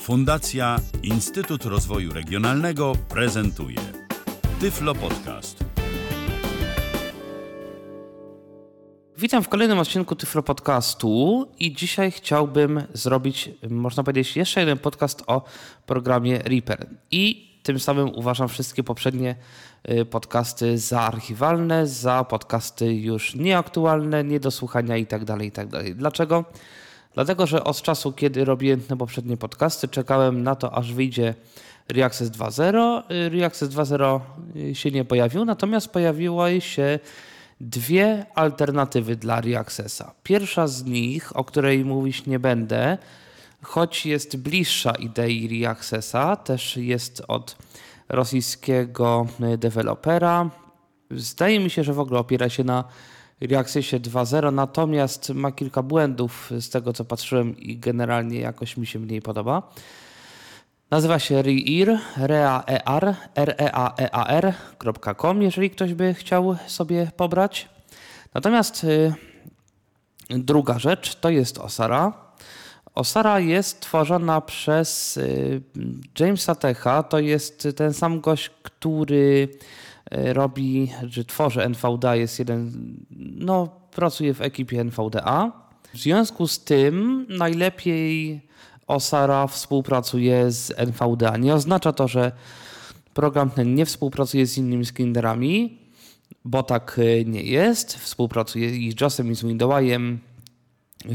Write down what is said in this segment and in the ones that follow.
Fundacja Instytut Rozwoju Regionalnego prezentuje Tyflo Podcast. Witam w kolejnym odcinku Tyflo Podcastu i dzisiaj chciałbym zrobić, można powiedzieć, jeszcze jeden podcast o programie Reaper. I tym samym uważam wszystkie poprzednie y, podcasty za archiwalne, za podcasty już nieaktualne, nie do słuchania itd. Tak itd. Tak Dlaczego? Dlatego, że od czasu, kiedy robiłem te poprzednie podcasty, czekałem na to, aż wyjdzie Reaccess 2.0. Reaccess 2.0 się nie pojawił, natomiast pojawiły się dwie alternatywy dla Reaccessa. Pierwsza z nich, o której mówić nie będę, choć jest bliższa idei Reaccessa, też jest od rosyjskiego dewelopera. Zdaje mi się, że w ogóle opiera się na Reaccessie 2.0, natomiast ma kilka błędów z tego, co patrzyłem i generalnie jakoś mi się mniej podoba. Nazywa się rear, reaear, reaear.com, jeżeli ktoś by chciał sobie pobrać. Natomiast y, druga rzecz to jest Osara. Osara jest tworzona przez y, Jamesa Techa. To jest ten sam gość, który robi, że tworzy NVDA, jest jeden, no pracuje w ekipie NVDA. W związku z tym najlepiej Osara współpracuje z NVDA. Nie oznacza to, że program ten nie współpracuje z innymi skinnerami, bo tak y, nie jest. Współpracuje i z JOSem i z Windowsem,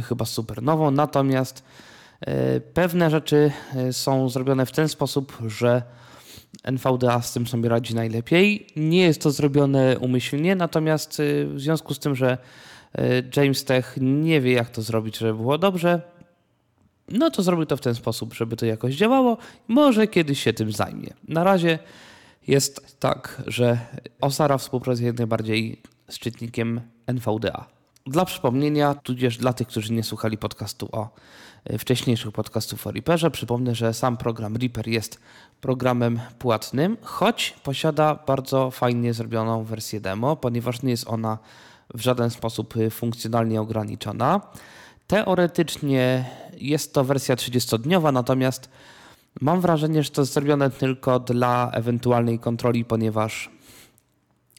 chyba z Supernową, natomiast y, pewne rzeczy y, są zrobione w ten sposób, że NVDA z tym sobie radzi najlepiej. Nie jest to zrobione umyślnie, natomiast w związku z tym, że James Tech nie wie, jak to zrobić, żeby było dobrze, no to zrobił to w ten sposób, żeby to jakoś działało. Może kiedyś się tym zajmie. Na razie jest tak, że Osara współpracuje najbardziej z czytnikiem NVDA. Dla przypomnienia, tudzież dla tych, którzy nie słuchali podcastu o wcześniejszych podcastów o Reaperze, przypomnę, że sam program Reaper jest programem płatnym, choć posiada bardzo fajnie zrobioną wersję demo, ponieważ nie jest ona w żaden sposób funkcjonalnie ograniczona. Teoretycznie jest to wersja 30-dniowa, natomiast mam wrażenie, że to jest zrobione tylko dla ewentualnej kontroli, ponieważ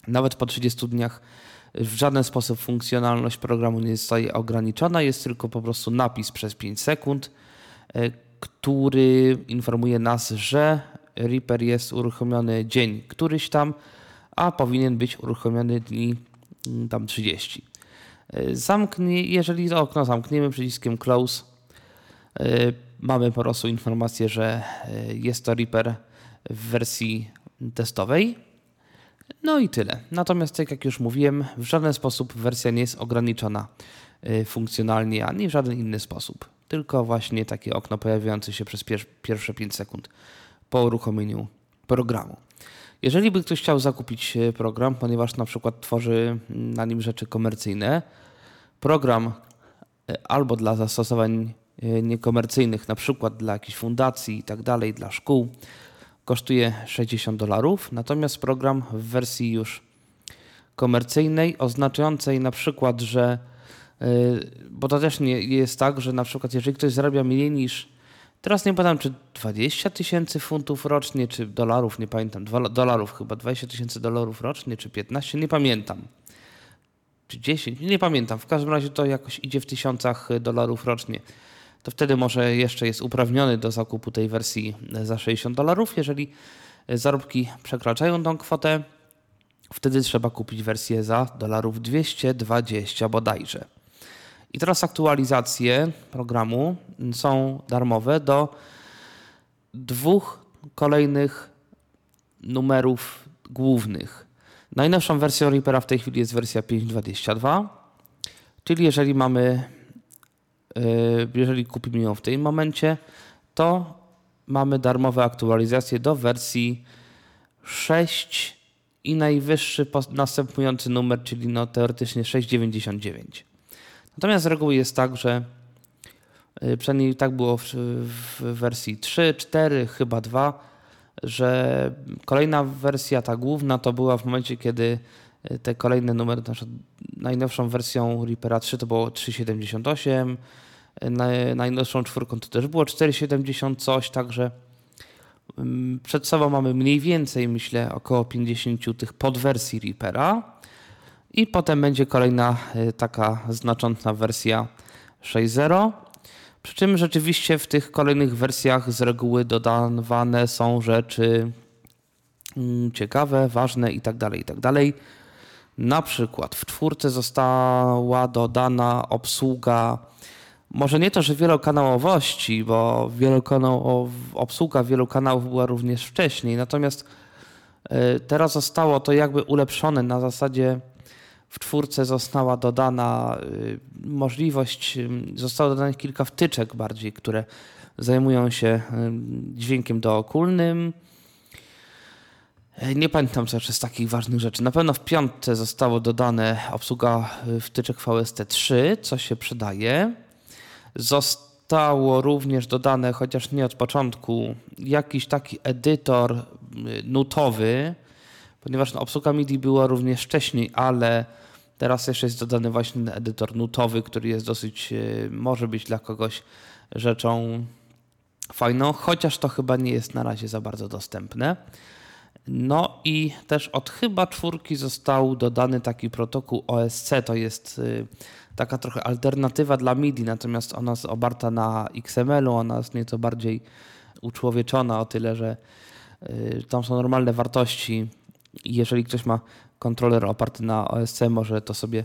nawet po 30 dniach w żaden sposób funkcjonalność programu nie zostaje ograniczona, jest tylko po prostu napis przez 5 sekund, e, który informuje nas, że Reaper jest uruchomiony dzień któryś tam, a powinien być uruchomiony dni mm, tam 30. Zamknie, jeżeli okno zamkniemy przyciskiem close, y, mamy po prostu informację, że jest to Reaper w wersji testowej. No i tyle. Natomiast, tak jak już mówiłem, w żaden sposób wersja nie jest ograniczona y, funkcjonalnie, ani w żaden inny sposób. Tylko właśnie takie okno pojawiające się przez pierwsze 5 sekund po uruchomieniu programu. Jeżeli by ktoś chciał zakupić e, program, ponieważ na przykład tworzy na nim rzeczy komercyjne, program e, albo dla zastosowań niekomercyjnych, na przykład dla jakichś fundacji i tak dalej, dla szkół, kosztuje 60 dolarów, natomiast program w wersji już komercyjnej, oznaczającej na przykład, że bo to też nie jest tak, że na przykład jeżeli ktoś zarabia mniej niż Teraz nie pamiętam, czy 20 tysięcy funtów rocznie, czy dolarów, nie pamiętam, dolarów chyba, 20 tysięcy dolarów rocznie, czy 15, nie pamiętam. Czy 10, nie pamiętam. W każdym razie to jakoś idzie w tysiącach dolarów rocznie. To wtedy może jeszcze jest uprawniony do zakupu tej wersji za 60 dolarów. Jeżeli zarobki przekraczają tą kwotę, wtedy trzeba kupić wersję za dolarów 220 bodajże. I teraz aktualizacje programu są darmowe do dwóch kolejnych numerów głównych. Najnowszą wersją Reapera w tej chwili jest wersja 5.22, czyli jeżeli mamy, jeżeli kupimy ją w tym momencie, to mamy darmowe aktualizacje do wersji 6 i najwyższy następujący numer, czyli no teoretycznie 6.99. Natomiast z reguły jest tak, że y, przynajmniej tak było w, w wersji 3, 4, chyba 2, że kolejna wersja, ta główna, to była w momencie, kiedy y, te kolejne numery, najnowszą wersją Reapera 3 to było 3.78, najnowszą czwórką to też było 4,70 coś, także mm, przed sobą mamy mniej więcej, myślę, około 50 tych podwersji Reapera i potem będzie kolejna y, taka znacząca wersja 6.0. Przy czym rzeczywiście w tych kolejnych wersjach z reguły dodawane są rzeczy mm, ciekawe, ważne itd. Tak itd. Tak Na przykład w czwórce została dodana obsługa, może nie to, że wielokanałowości, bo obsługa wielu kanałów była również wcześniej, natomiast y, teraz zostało to jakby ulepszone na zasadzie w czwórce została dodana y, możliwość, y, zostało dodanych kilka wtyczek bardziej, które zajmują się dźwiękiem dookulnym. Nie pamiętam co jeszcze z takich ważnych rzeczy. Na pewno w piątce zostało dodane obsługa wtyczek VST3, co się przydaje. Zostało również dodane, chociaż nie od początku, jakiś taki edytor nutowy, ponieważ no, obsługa MIDI była również wcześniej, ale teraz jeszcze jest dodany właśnie edytor nutowy, który jest dosyć, e, może być dla kogoś rzeczą fajną, chociaż to chyba nie jest na razie za bardzo dostępne. No i też od chyba czwórki został dodany taki protokół OSC, to jest e, taka trochę alternatywa dla MIDI, natomiast ona jest oparta na XML-u, ona jest nieco bardziej uczłowieczona o tyle, że e, tam są normalne wartości jeżeli ktoś ma kontroler oparty na OSC, może to sobie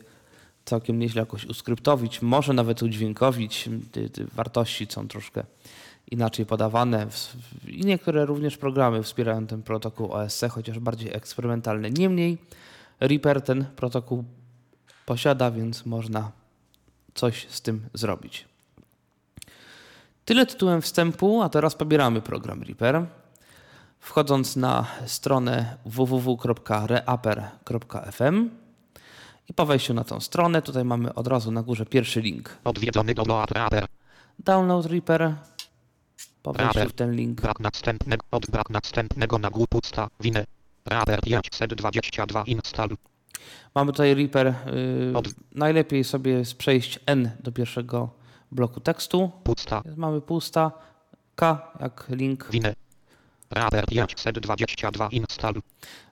całkiem nieźle jakoś uskryptowić, może nawet udźwiękowić. Wartości są troszkę inaczej podawane i niektóre również programy wspierają ten protokół OSC, chociaż bardziej eksperymentalny. Niemniej Reaper ten protokół posiada, więc można coś z tym zrobić. Tyle tytułem wstępu, a teraz pobieramy program Reaper. Wchodząc na stronę www.reaper.fm i po wejściu na tą stronę, tutaj mamy od razu na górze pierwszy link. Odwiedzony download Reaper. Download Reaper. Po wejściu w ten link. Brak następnego, od brak następnego na winę. Reaper 522 install. Mamy tutaj Reaper. Od... Najlepiej sobie przejść N do pierwszego bloku tekstu. Pusta. Mamy pusta. K jak link. Winę. Reaper 522 install.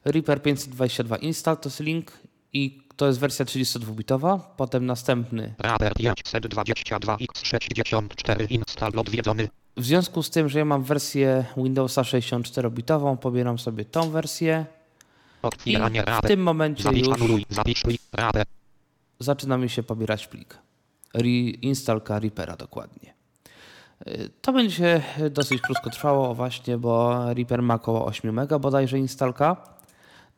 Reaper 522 install to jest link i to jest wersja 32-bitowa. Potem następny. Reaper 522 x64 install odwiedzony. W związku z tym, że ja mam wersję Windowsa 64-bitową, pobieram sobie tą wersję. I w tym momencie już zaczyna mi się pobierać plik. Reinstalka Reapera dokładnie. To będzie dosyć krótko trwało właśnie, bo Reaper ma około 8 MB bodajże instalka.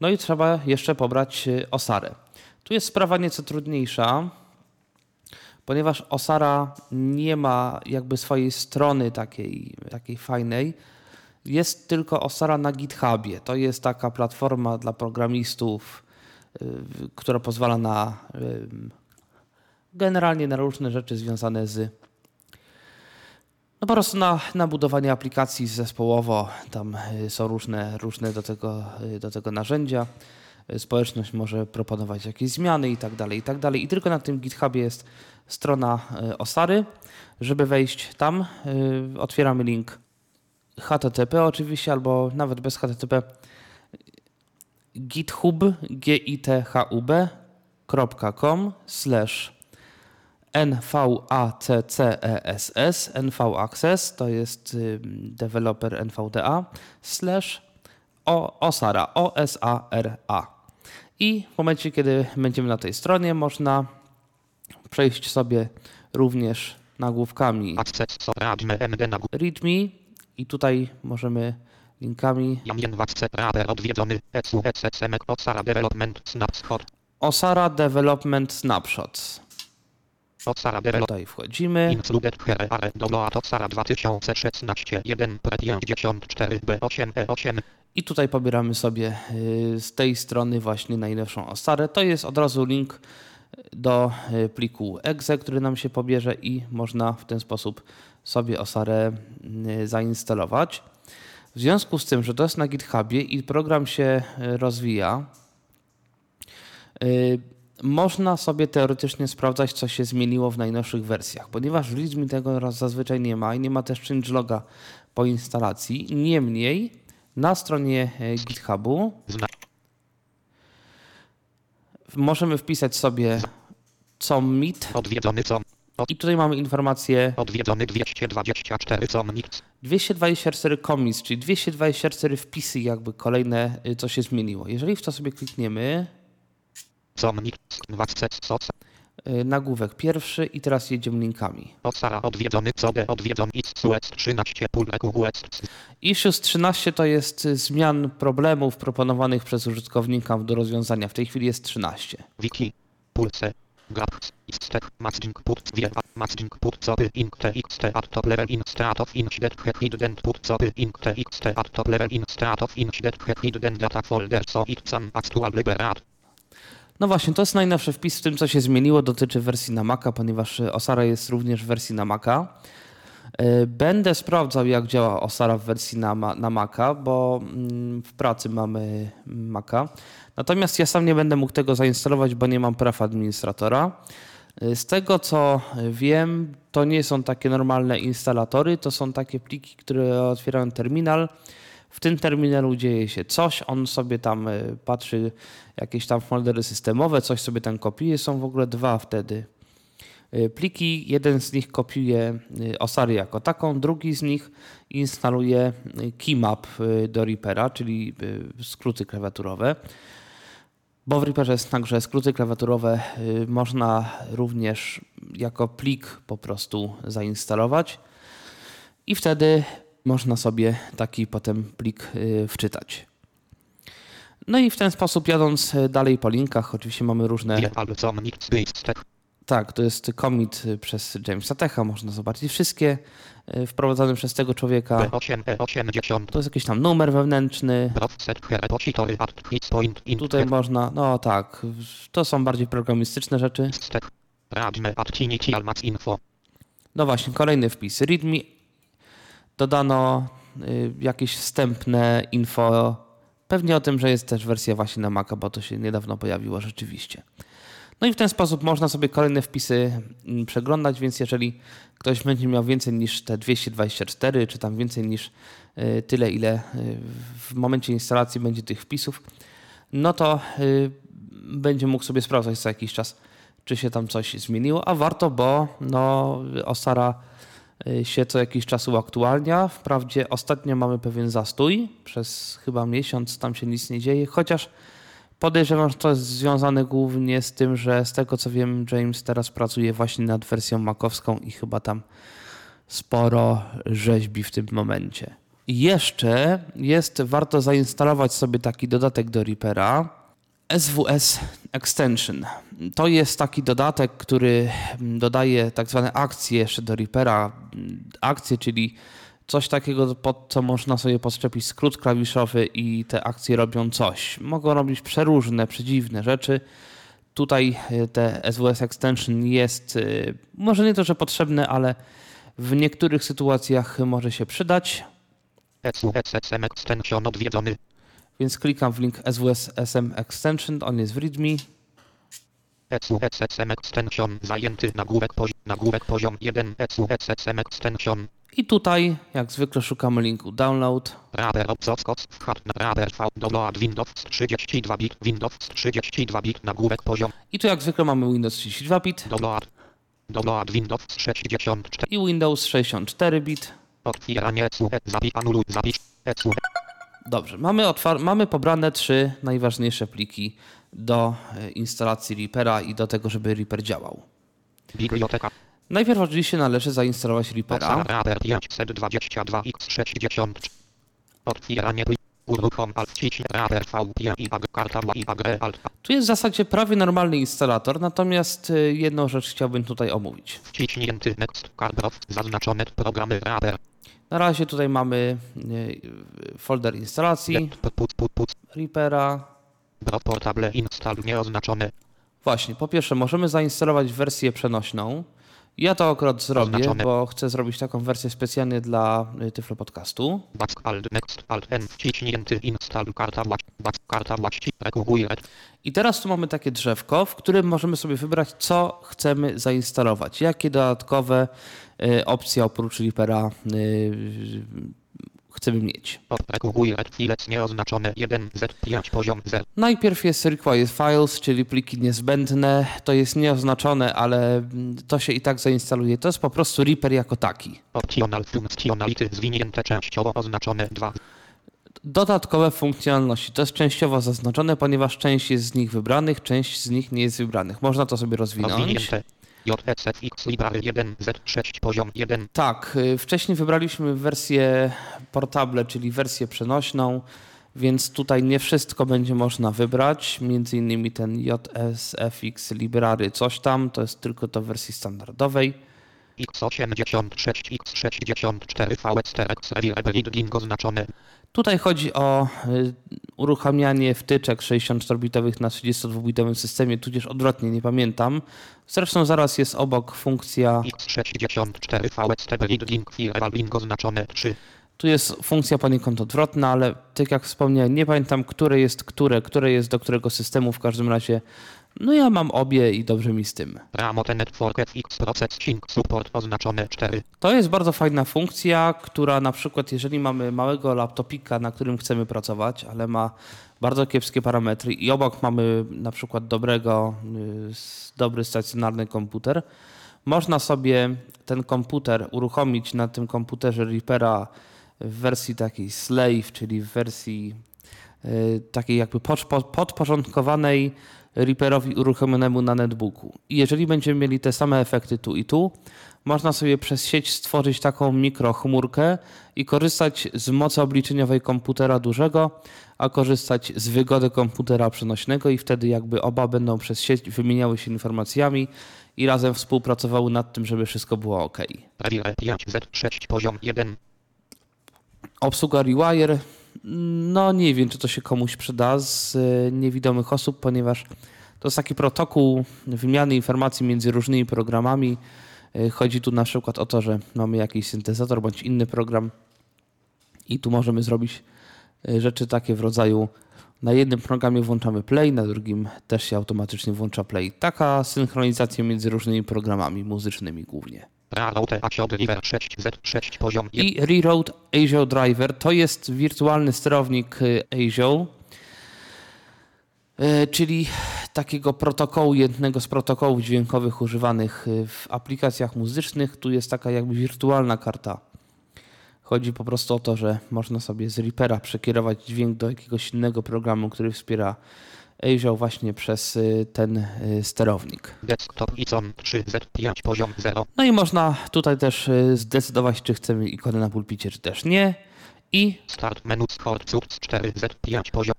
No i trzeba jeszcze pobrać Osarę. Tu jest sprawa nieco trudniejsza, ponieważ Osara nie ma jakby swojej strony takiej, takiej fajnej. Jest tylko Osara na GitHubie. To jest taka platforma dla programistów, która pozwala na generalnie na różne rzeczy związane z no po prostu na, na budowanie aplikacji zespołowo, tam y, są różne, różne do, tego, y, do tego narzędzia. Y, społeczność może proponować jakieś zmiany i tak dalej, i tak dalej. I tylko na tym GitHubie jest strona Osary. Żeby wejść tam, otwieramy link HTTP oczywiście, albo nawet bez HTTP github, g i t h u b.com slash NVACCESS, NV Access, to jest deweloper NVDA, slash OSARA, O-S-A-R-A. I w momencie, kiedy będziemy na tej stronie, można przejść sobie również nagłówkami. README. I tutaj możemy linkami. Osara Development Snapshots. Tutaj wchodzimy. Otsara 2016 1 B8E8. I tutaj pobieramy sobie y, z tej strony właśnie najnowszą Osarę. To jest od razu link do y, pliku exe, który nam się pobierze i można w ten sposób sobie Osarę y, zainstalować. W związku z tym, że to jest na GitHubie i program się rozwija, można sobie teoretycznie sprawdzać, co się zmieniło w najnowszych wersjach. Ponieważ w Readme tego zazwyczaj nie ma i nie ma też changeloga po instalacji. Niemniej na stronie e, GitHubu możemy wpisać sobie commit Odwiedzony com. i tutaj mamy informację Odwiedzony 224 com. Nikt. 224 commits, czyli 224 wpisy jakby kolejne, y, co się zmieniło. Jeżeli w to sobie klikniemy, Com. Nikt. Wacec. Soc. y, nagłówek pierwszy i teraz jedziemy linkami. Odwiedzony code. Odwiedzony x. Suec 13. Pul. EQS. Issues 13 to jest y, zmian problemów proponowanych przez użytkownika do rozwiązania. W tej chwili jest 13. Wiki. Pulse. Gaps. Istek. Matching put. Wie. Matching put. Copy. Ink. T. X. T. At top level. In. Strat of incident. Hidden put. Copy. Ink. T. X. T. At top level. In. Strat of incident. Hidden data folder. So it some actual liberat. No właśnie, to jest najnowszy wpis w tym, co się zmieniło, dotyczy wersji na Maca, ponieważ y, Osara jest również w wersji na Maca. Y, Będę sprawdzał, jak działa Osara w wersji na, na Maca, bo mm, w pracy mamy Maca. Natomiast ja sam nie będę mógł tego zainstalować, bo nie mam praw administratora. Y, Z tego co wiem, to nie są takie normalne instalatory, to są takie pliki, które otwierają terminal. W tym terminalu dzieje się coś, on sobie tam y, patrzy, jakieś tam foldery systemowe, coś sobie tam kopiuje. Są w ogóle dwa wtedy y, pliki. Jeden z nich kopiuje y, Osary jako taką, drugi z nich instaluje keymap do Reapera, czyli skróty klawiaturowe. Bo w Reaperze jest tak, że skróty klawiaturowe można również jako plik po prostu zainstalować i wtedy można sobie taki potem plik y, wczytać. No i w ten sposób jadąc y, dalej po linkach, oczywiście mamy różne... Stek. Tak, to jest commit y, przez Jamesa Techa, można zobaczyć wszystkie wprowadzone przez tego człowieka. B8. E80. To jest jakiś tam numer wewnętrzny. In. Tutaj można, no tak, to są bardziej programistyczne rzeczy. No właśnie, kolejny wpis. README. Dodano y, jakieś wstępne info. Pewnie o tym, że jest też wersja właśnie na Maca, bo to się niedawno pojawiło rzeczywiście. No i w ten sposób można sobie kolejne wpisy mm, przeglądać, więc jeżeli ktoś będzie miał więcej niż te 224, czy tam więcej niż y, tyle, ile y, w momencie instalacji będzie tych wpisów, no to będzie mógł sobie sprawdzać co jakiś czas, czy się tam coś zmieniło, a warto, bo no, Osara się co jakiś czas uaktualnia. Wprawdzie ostatnio mamy pewien zastój, przez chyba miesiąc tam się nic nie dzieje, chociaż podejrzewam, że to jest związane głównie z tym, że z tego co wiem, James teraz pracuje właśnie nad wersją makowską i chyba tam sporo rzeźbi w tym momencie. Jeszcze jest warto zainstalować sobie taki dodatek do Reapera, SWS Extension. To jest taki dodatek, który mm, dodaje tak zwane akcje jeszcze do Reapera. Akcje, czyli coś takiego, pod co można sobie podczepić skrót klawiszowy i te akcje robią coś. Mogą robić przeróżne, przedziwne rzeczy. Tutaj y, te SWS Extension jest y, może nie to, że potrzebne, ale w niektórych sytuacjach może się przydać. SUSSM extension odwiedzony. Więc klikam w link SWS SM Extension, on jest w README. SUSSM extension zajęty nagłówek, pozi- nagłówek poziom 1 SUSSM extension. I tutaj, jak zwykle, szukamy linku download. Wchad na radar V download Windows 32 bit Windows 32 bit nagłówek poziom I tu, jak zwykle, mamy Windows 32 bit download download Windows 64 i Windows 64 bit. otwieranie SUE zapisz anuluj zapisz SUE Dobrze, mamy, mamy pobrane trzy najważniejsze pliki do e, instalacji Reapera i do tego, żeby Reaper działał. biblioteka Najpierw oczywiście należy zainstalować Reapera. Radar 522 x60 otwieranie Tu jest w zasadzie prawie normalny instalator, natomiast e, jedną rzecz chciałbym tutaj omówić. wciśnięty next cardrow zaznaczone programy radar Na razie tutaj mamy e, folder instalacji Reapera. Bro portable install nieoznaczone Właśnie, po pierwsze możemy zainstalować wersję przenośną, Ja to akurat zrobię, Oznaczone. bo chcę zrobić taką wersję specjalnie dla y, Tyflo Podcastu. Back alt next alt n wciśnięty install karta właś back karta właści I teraz tu mamy takie drzewko, w którym możemy sobie wybrać, co chcemy zainstalować. Jakie dodatkowe y, opcje oprócz Reapera y, chcemy mieć. od regułuj red filec nieoznaczone 1 z5 poziom 0 Najpierw jest required files, czyli pliki niezbędne. To jest nieoznaczone, ale to się i tak zainstaluje. To jest po prostu Reaper jako taki. optional functionality zwinięte częściowo oznaczone 2 Dodatkowe funkcjonalności. To jest częściowo zaznaczone, ponieważ część jest z nich wybranych, część z nich nie jest wybranych. Można to sobie rozwinąć. rozwinięte JSFX library 1 z6 poziom 1 Tak, y, wcześniej wybraliśmy wersję portable, czyli wersję przenośną, więc tutaj nie wszystko będzie można wybrać. Między innymi ten JSFX Library coś tam, to jest tylko do wersji standardowej. X86 X64 VSTRX Reading oznaczone Tutaj chodzi o y, uruchamianie wtyczek 64-bitowych na 32-bitowym systemie, tudzież odwrotnie, nie pamiętam. Zresztą zaraz jest obok funkcja, X64 VST Reading Reading oznaczone 3 tu jest funkcja poniekąd odwrotna, ale tak jak wspomniałem, nie pamiętam, które jest które, które jest do którego systemu, w każdym razie, no ja mam obie i dobrze mi z tym. Ramote Network FX Processing Support oznaczone 4 To jest bardzo fajna funkcja, która na przykład, jeżeli mamy małego laptopika, na którym chcemy pracować, ale ma bardzo kiepskie parametry i obok mamy na przykład dobrego, y, dobry stacjonarny komputer, można sobie ten komputer uruchomić na tym komputerze Reapera w wersji takiej slave, czyli w wersji y, takiej jakby podpo- podporządkowanej Reaperowi uruchomionemu na netbooku. I jeżeli będziemy mieli te same efekty tu i tu, można sobie przez sieć stworzyć taką mikrochmurkę i korzystać z mocy obliczeniowej komputera dużego, a korzystać z wygody komputera przenośnego i wtedy jakby oba będą przez sieć wymieniały się informacjami i razem współpracowały nad tym, żeby wszystko było ok. Rewire 5 Z6 poziom 1 Obsługa Rewire, no nie wiem, czy to się komuś przyda z e, niewidomych osób, ponieważ to jest taki protokół wymiany informacji między różnymi programami. E, Chodzi tu na przykład o to, że mamy jakiś syntezator bądź inny program i tu możemy zrobić e, rzeczy takie w rodzaju na jednym programie włączamy play, na drugim też się automatycznie włącza play. Taka synchronizacja między różnymi programami muzycznymi głównie. Raroute Asio Deliver 6 Z6 poziom 1 I Reroute ASIO Driver to jest wirtualny sterownik y, ASIO, y, czyli takiego protokołu, jednego z protokołów dźwiękowych używanych y, w aplikacjach muzycznych. Tu jest taka jakby wirtualna karta. Chodzi po prostu o to, że można sobie z Reapera przekierować dźwięk do jakiegoś innego programu, który wspiera ASIO właśnie przez y, ten y, sterownik. Desktop Icon 3 Z5 poziom 0 No i można tutaj też y, zdecydować, czy chcemy ikonę na pulpicie, czy też nie. I Start menu Score Curves 4 Z5 poziom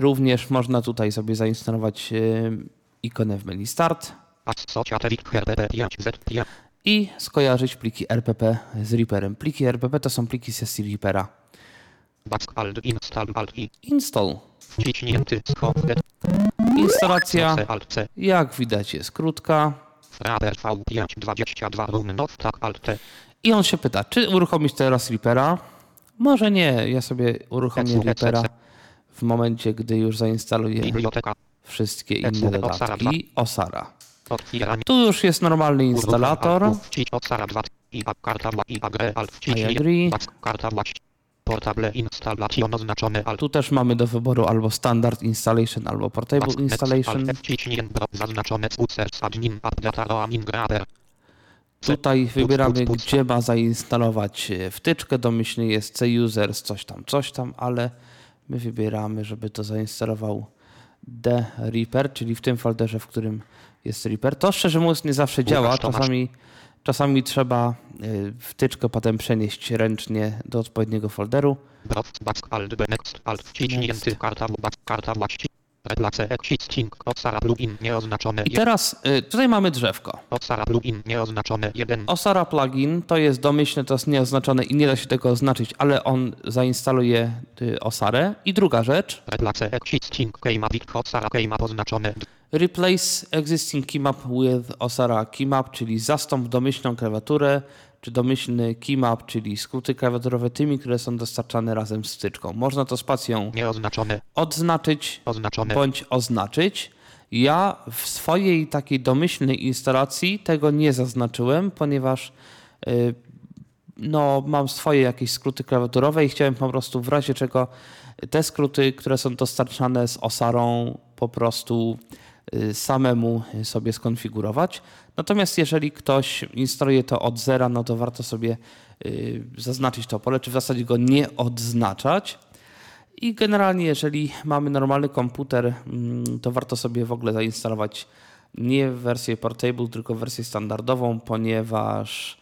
również można tutaj sobie zainstalować ikonę w menu Start Associated RBB 5 Z5 i skojarzyć pliki RPP z Reaperem. Pliki RPP to są pliki sesji Reapera. Install Install. Wciśnięty Schod Instalacja, jak widać, jest krótka. Raber V5 22 Run Not Tak Alt T I on się pyta, czy uruchomić teraz Reapera? Może nie, ja sobie uruchomię Reapera w momencie, gdy już zainstaluję wszystkie inne dodatki. Osara. Tu już jest normalny instalator. Wcić Otsara 2 i back karta wła- i agree Portable Installation oznaczone Alt Tu też mamy do wyboru albo Standard Installation, albo Portable Installation. Zaznaczone Admin Grabber Tutaj wybieramy, gdzie ma zainstalować e, wtyczkę. Domyślnie jest C-Users, coś tam, coś tam, ale my wybieramy, żeby to zainstalował The Reaper, czyli w tym folderze, w którym jest Reaper. To szczerze mówiąc nie zawsze działa. Czasami, czasami trzeba e, wtyczkę potem przenieść ręcznie do odpowiedniego folderu. I teraz e, tutaj mamy drzewko. Otsara Plugin nieoznaczone 1 Osara plugin to jest domyślne, to jest nieoznaczone i nie da się tego oznaczyć, ale on zainstaluje y, Osarę. I druga rzecz, Replace existing keymap with Osara keymap, czyli zastąp domyślną klawiaturę czy domyślny keymap, czyli skróty klawiaturowe tymi, które są dostarczane razem z wtyczką. Można to spacją Nieoznaczone. odznaczyć Oznaczone. bądź oznaczyć. Ja w swojej takiej domyślnej instalacji tego nie zaznaczyłem, ponieważ y, no, mam swoje jakieś skróty klawiaturowe i chciałem po prostu w razie czego te skróty, które są dostarczane z Osarą, po prostu y, samemu sobie skonfigurować. Natomiast jeżeli ktoś instaluje to od zera, no to warto sobie y, zaznaczyć to pole, czy w zasadzie go nie odznaczać. I generalnie, jeżeli mamy normalny komputer, mm, to warto sobie w ogóle zainstalować nie wersję portable, tylko wersję standardową, ponieważ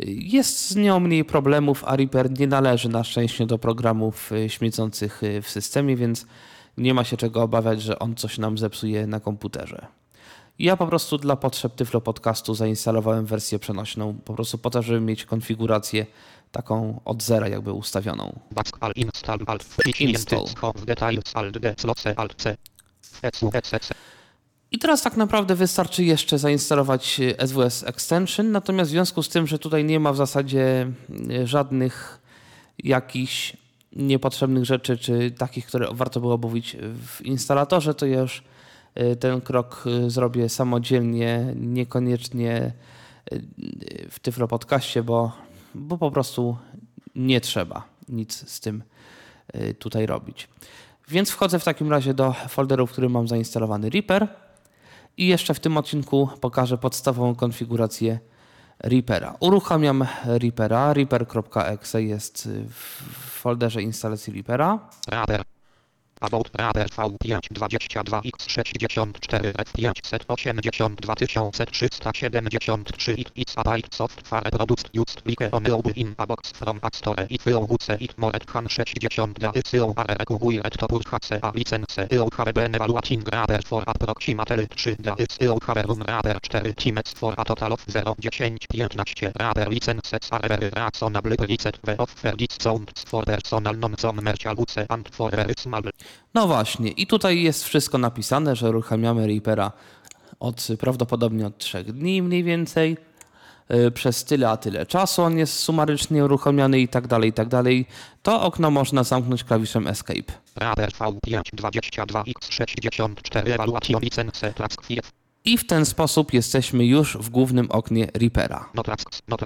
y, jest z nią mniej problemów, a Reaper nie należy na szczęście do programów y, śmiecących w systemie, więc nie ma się czego obawiać, że on coś nam zepsuje na komputerze. Ja po prostu dla potrzeb Tyflo Podcastu zainstalowałem wersję przenośną, po prostu po to, żeby mieć konfigurację taką od zera jakby ustawioną. I teraz tak naprawdę wystarczy jeszcze zainstalować y, SWS Extension, natomiast w związku z tym, że tutaj nie ma w zasadzie y, żadnych jakichś niepotrzebnych rzeczy, czy takich, które warto było mówić w instalatorze, to ja już y, ten krok y, zrobię samodzielnie, niekoniecznie y, w Tyflo Podcaście, bo, bo po prostu nie trzeba nic z tym y, tutaj robić. Więc wchodzę w takim razie do folderu, w którym mam zainstalowany Reaper i jeszcze w tym odcinku pokażę podstawową konfigurację Reapera. Uruchamiam Reapera. Reaper.exe jest y, w folderze instalacji Reapera. About Radar V522 X64 F582 It's about software produced used like on in a box from App Store It will WC it more than 62 It's are required to purchase a license It have been evaluating Radar for approximately 3 It's It have run Radar 4 teams for a total of 0 10 15 Radar licenses are very reasonably priced The offer discounts for personal non-commercial WC and for very small No właśnie, i tutaj jest wszystko napisane, że uruchamiamy Reapera od prawdopodobnie od 3 dni mniej więcej. Y, Przez tyle a tyle czasu on jest sumarycznie uruchomiony i tak dalej, i tak dalej. To okno można zamknąć klawiszem Escape. Radar V522 X64 evaluation license Trask Fief. I w ten sposób jesteśmy już w głównym oknie Reapera. No no.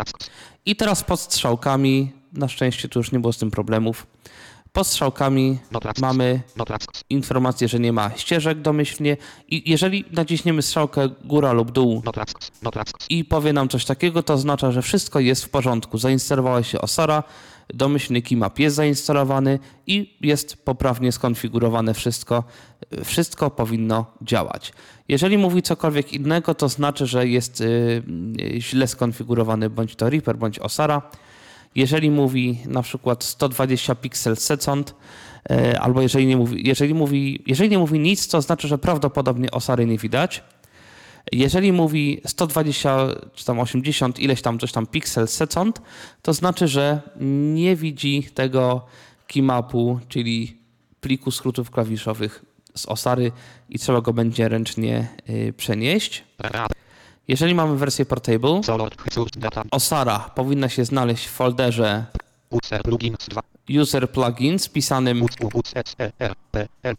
I teraz pod strzałkami, na szczęście tu już nie było z tym problemów, pod strzałkami No mamy No informację, że nie ma ścieżek domyślnie i jeżeli naciśniemy strzałkę góra lub dół No i powie nam coś takiego, to oznacza, że wszystko jest w porządku. Zainstalowała się Osara, domyślny keymap jest zainstalowany i jest poprawnie skonfigurowane wszystko. Wszystko powinno działać. Jeżeli mówi cokolwiek innego, to znaczy, że jest y, y, źle skonfigurowany bądź to Reaper, bądź Osara. Jeżeli mówi na przykład 120 piksel second, e, albo jeżeli nie mówi, jeżeli mówi, jeżeli nie mówi nic, to znaczy, że prawdopodobnie Osary nie widać. Jeżeli mówi 120 czy tam 80 ileś tam coś tam piksel second, to znaczy, że nie widzi tego keymapu, czyli pliku skrótów klawiszowych z Osary i trzeba go będzie ręcznie y, przenieść. Jeżeli mamy wersję portable. Osara powinna się znaleźć w folderze User plugins 2. user plugins pisanym, E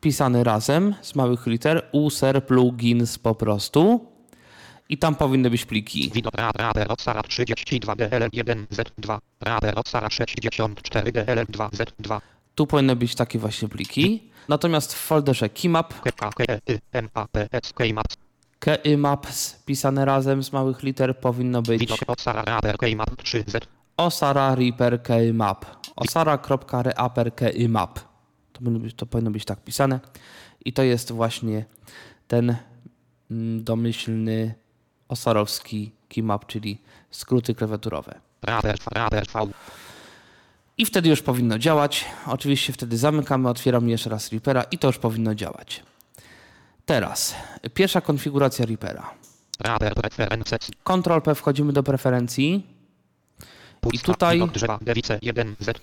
pisany razem z małych liter user plugins po prostu i tam powinny być pliki. Widok Radar Radar Otsara 32 DLL1 Z2. Radar Otsara 64 DLL2 Z2. Tu powinny być takie właśnie pliki. Natomiast w folderze keymap, K K K M A P S Keymaps. keymaps pisane razem z małych liter powinno być Widok Otsara Radar Keymap 3 Z. osara reaper keymap. osara.reaper keymap. To, powinno być- to powinno być tak pisane. I to jest właśnie ten mm, domyślny osarowski keymap, czyli skróty klawiaturowe. I wtedy już powinno działać. Oczywiście wtedy zamykamy, otwieramy jeszcze raz Reapera i to już powinno działać. Teraz pierwsza konfiguracja Reapera. Ctrl P wchodzimy do preferencji. Pusta. tutaj- Widok drzewa Device 1 Z.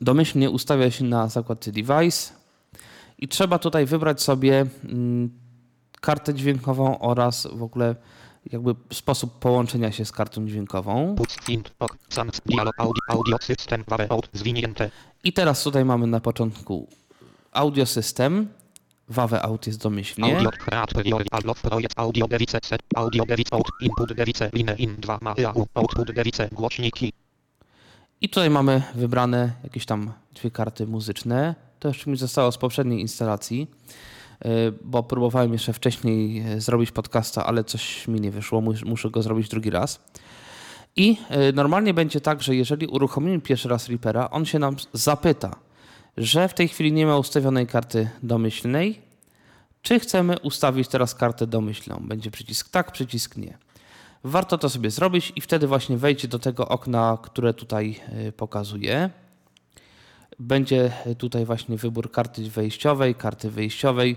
Domyślnie ustawia się na zakładce Device i trzeba tutaj wybrać sobie mm, kartę dźwiękową oraz w ogóle jakby sposób połączenia się z kartą dźwiękową. I teraz tutaj mamy na początku audio system. Wawe out jest domyślnie. Audio, allow, projekt, audio, device, set, audio, device, out, input, device, line, in, 2, ma, au, output, device, głośniki. I tutaj mamy wybrane jakieś tam dwie karty muzyczne. To jeszcze mi zostało z poprzedniej instalacji, y, bo próbowałem jeszcze wcześniej y, zrobić podcasta, ale coś mi nie wyszło. Mus- Muszę go zrobić drugi raz. I y, normalnie będzie tak, że jeżeli uruchomimy pierwszy raz Reapera, on się nam zapyta, że w tej chwili nie ma ustawionej karty domyślnej, czy chcemy ustawić teraz kartę domyślną. Będzie przycisk tak, przycisk nie. Warto to sobie zrobić i wtedy właśnie wejdźcie do tego okna, które tutaj y, pokazuję. Będzie tutaj właśnie wybór karty wejściowej, karty wyjściowej.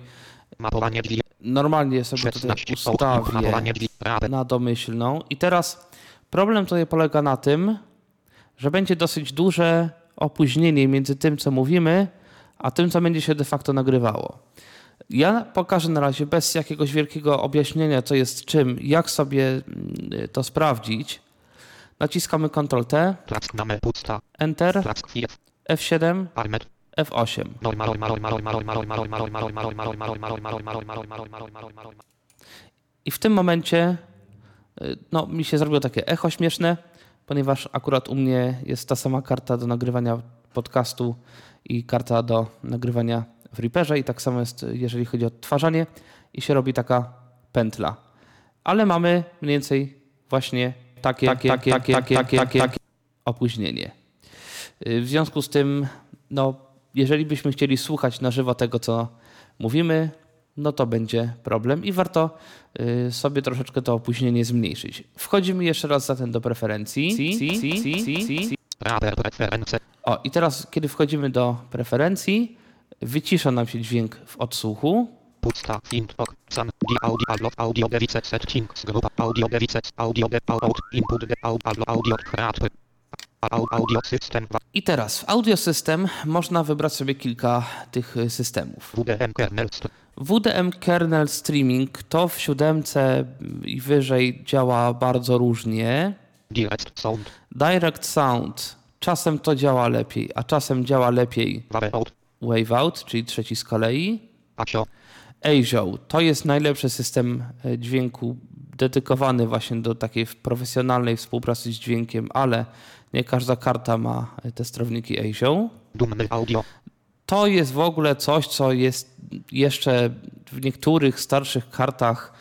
Mapowanie drzwi, Normalnie sobie tutaj 16, out, ustawię na domyślną. I teraz problem tutaj polega na tym, że będzie dosyć duże opóźnienie między tym, co mówimy, a tym, co będzie się de facto nagrywało. Ja pokażę na razie bez jakiegoś wielkiego objaśnienia, co jest czym, jak sobie mm, to sprawdzić. Naciskamy Ctrl T. Enter. F7. F8. I w tym momencie y, no, mi się zrobiło takie echo śmieszne ponieważ akurat u mnie jest ta sama karta do nagrywania podcastu i karta do nagrywania w Reaperze i tak samo jest, jeżeli chodzi o odtwarzanie i się robi taka pętla. Ale mamy mniej więcej właśnie takie, takie, takie, takie, takie, takie, takie opóźnienie. Y, W związku z tym, no, jeżeli byśmy chcieli słuchać na żywo tego, co mówimy, no to będzie problem i warto y, sobie troszeczkę to opóźnienie zmniejszyć. Wchodzimy jeszcze raz zatem do preferencji. O, i teraz, kiedy wchodzimy do preferencji, wycisza nam się dźwięk w odsłuchu. pusta, int, ok, san, di, audio, device, grupa, audio, device, audio, de, out, input, de, out, audio, audio, system, I teraz w Audio System można wybrać sobie kilka tych y, systemów. WDM, kernel, WDM Kernel Streaming to w siódemce i wyżej działa bardzo różnie. direct, sound, Direct Sound czasem to działa lepiej, a czasem działa lepiej Wave Out, czyli trzeci z kolei. ASIO, ASIO to jest najlepszy system e, dźwięku dedykowany właśnie do takiej profesjonalnej współpracy z dźwiękiem, ale nie każda karta ma e, te sterowniki ASIO. dumny, audio, To jest w ogóle coś, co jest jeszcze w niektórych starszych kartach.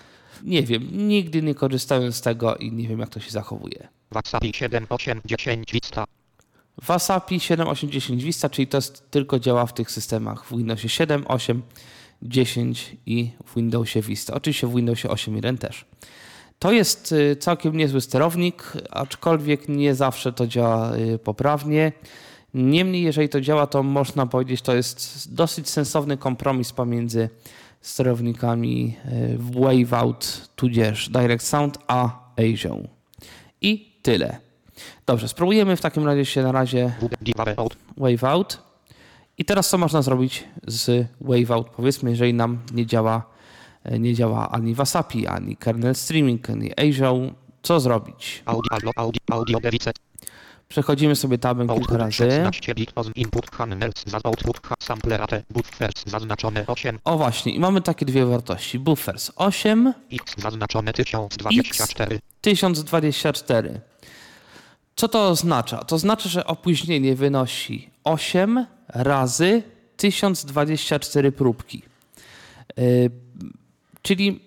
Nie wiem, nigdy nie korzystałem z tego i nie wiem, jak to się zachowuje. Wasabi 7, 8, 10, Vista, W ASAPi 7, 8, 10 Vista, czyli to jest, tylko działa w tych systemach w Windowsie 7, 8, 10 i w Windowsie Vista. Oczywiście w Windowsie 8.1 też. To jest y, całkiem niezły sterownik, aczkolwiek nie zawsze to działa y, poprawnie. Niemniej, jeżeli to działa, to można powiedzieć, to jest dosyć sensowny kompromis pomiędzy sterownikami y, Wave Out tudzież Direct Sound a ASIO. I tyle. Dobrze, spróbujemy w takim razie się na razie WD, di, wawe, out, Wave Out. I teraz co można zrobić z Wave Out? Powiedzmy, jeżeli nam nie działa, e, nie działa ani Wasapi, ani kernel streaming, ani ASIO, co zrobić? audio, audio, audio, device, Przechodzimy sobie tabem kilka razy. 16 bit, on, input, channels, za output, ha- samplerate, buffers, zaznaczone 8, O właśnie, i mamy takie dwie wartości. Buffers 8, x, zaznaczone 1024, 1024. Co to oznacza? To znaczy, że opóźnienie wynosi 8 razy 1024 próbki. Yy, czyli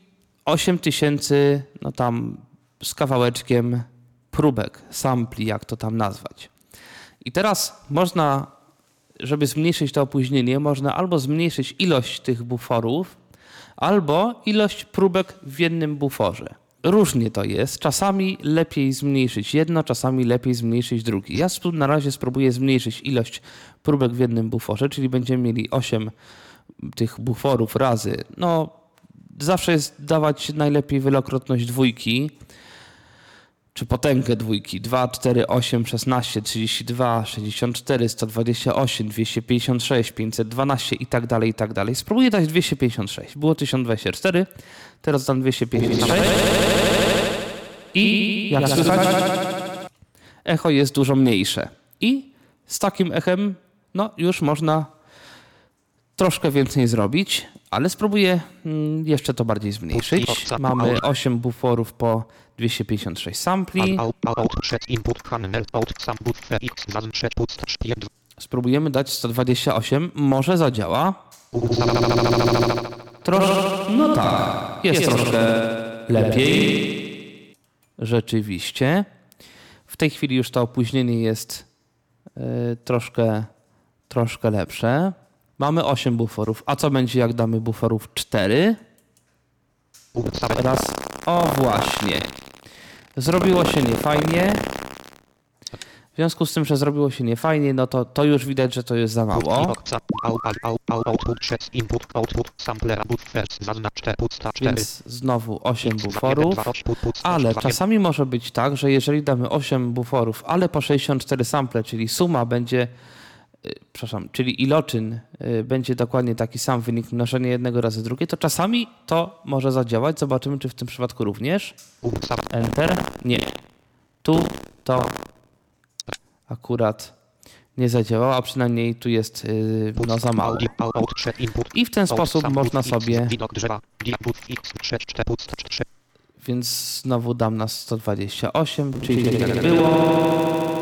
8000, no tam z kawałeczkiem próbek, sampli, jak to tam nazwać. I teraz można, żeby zmniejszyć to opóźnienie, można albo zmniejszyć ilość tych buforów, albo ilość próbek w jednym buforze. Różnie to jest. Czasami lepiej zmniejszyć jedno, czasami lepiej zmniejszyć drugi. Ja na razie spróbuję zmniejszyć ilość próbek w jednym buforze, czyli będziemy mieli 8 tych buforów razy. No, zawsze jest dawać najlepiej wielokrotność dwójki, czy potęgę dwójki 2, 4, 8, 16, 32, 64, 128, 256, 512 i tak dalej, i tak dalej. Spróbuję dać 256. Było 1024, teraz dam 256. I jak słychać, echo jest dużo mniejsze. I z takim echem, no już można troszkę więcej zrobić, ale spróbuję mm, jeszcze to bardziej zmniejszyć. Mamy 8 buforów po 256 sampli. Spróbujemy dać 128, może zadziała. Troszkę, no tak, jest troszkę lepiej. Rzeczywiście. W tej chwili już to opóźnienie jest y, troszkę, troszkę lepsze. Mamy 8 buforów. A co będzie, jak damy buforów 4? Raz. O, właśnie. Zrobiło się niefajnie. W związku z tym, że zrobiło się niefajnie, no to, to już widać, że to jest za mało. Output, przed input, output, sampler, buffer, zaznacz, put, 4, Więc znowu 8 buforów. Ale czasami może być tak, że jeżeli damy 8 buforów, ale po 64 sample, czyli suma będzie, przepraszam, czyli iloczyn y, będzie dokładnie taki sam wynik mnożenie jednego razy drugie, to czasami to może zadziałać. Zobaczymy, czy w tym przypadku również. Enter. Nie. Tu to akurat nie zadziałało, a przynajmniej tu jest yy, no za mało. I w ten sposób można sobie, więc znowu dam na 128, czyli tak jak było.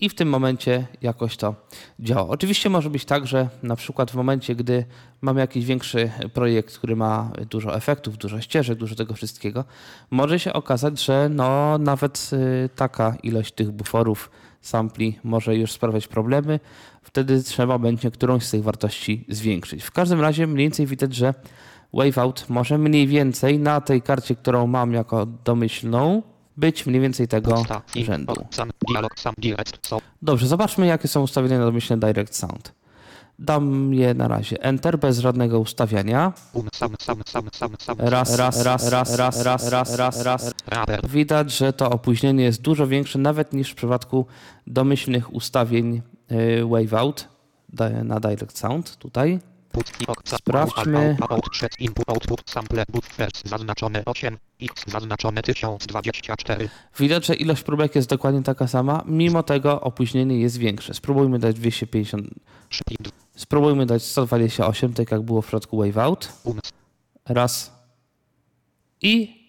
I w tym momencie jakoś to działa. Oczywiście może być tak, że na przykład w momencie, gdy mamy jakiś większy projekt, który ma dużo efektów, dużo ścieżek, dużo tego wszystkiego, może się okazać, że no nawet y, taka ilość tych buforów, sampli może już sprawiać problemy. Wtedy trzeba będzie którąś z tych wartości zwiększyć. W każdym razie mniej więcej widać, że waveout może mniej więcej na tej karcie, którą mam jako domyślną, być mniej więcej tego rzędu. Dobrze, zobaczmy jakie są ustawienia na domyślne Direct Sound. Dam je na razie Enter bez żadnego ustawiania. Raz, raz, raz, raz, raz, raz, raz, raz, raz. Widać, że to opóźnienie jest dużo większe nawet niż w przypadku domyślnych ustawień y, Waveout na Direct Sound tutaj. Sprawdźmy. Przed input, output, sample, buffer, zaznaczone 8, x zaznaczone 1024. Widać, że ilość próbek jest dokładnie taka sama, mimo tego opóźnienie jest większe. Spróbujmy dać 250. Spróbujmy dać 128, tak jak było w przypadku Waveout. Raz. I